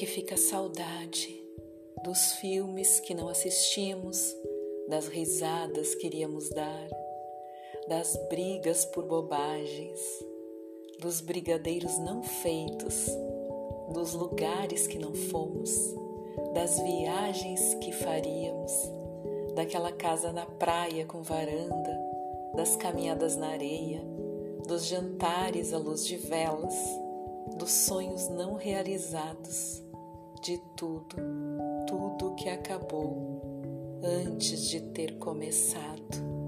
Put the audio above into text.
que fica saudade dos filmes que não assistimos, das risadas que iríamos dar, das brigas por bobagens, dos brigadeiros não feitos, dos lugares que não fomos, das viagens que faríamos, daquela casa na praia com varanda, das caminhadas na areia, dos jantares à luz de velas, dos sonhos não realizados, de tudo, tudo que acabou antes de ter começado.